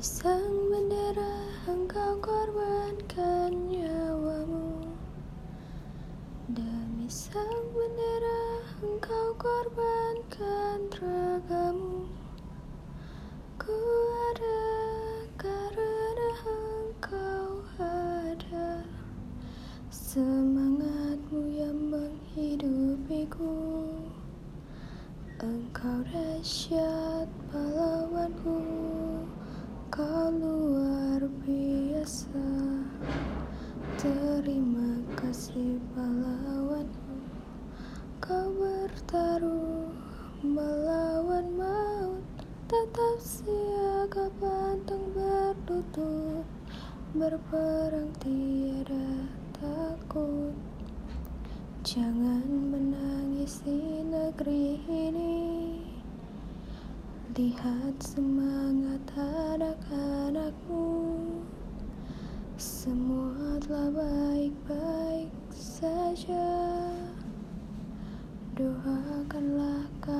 Sang bendera engkau korbankan nyawamu. Demi sang bendera engkau korbankan ragamu Ku ada karena engkau ada. Semangatmu yang menghidupiku. Engkau dahsyat pahlawanku Terima kasih pahlawanku Kau bertaruh melawan maut. Tetap siaga pantang berlutut. Berperang tiada takut. Jangan menangisi negeri ini. Lihat semangat anak-anakmu Semua telah baik-baik saja. Doakanlah kami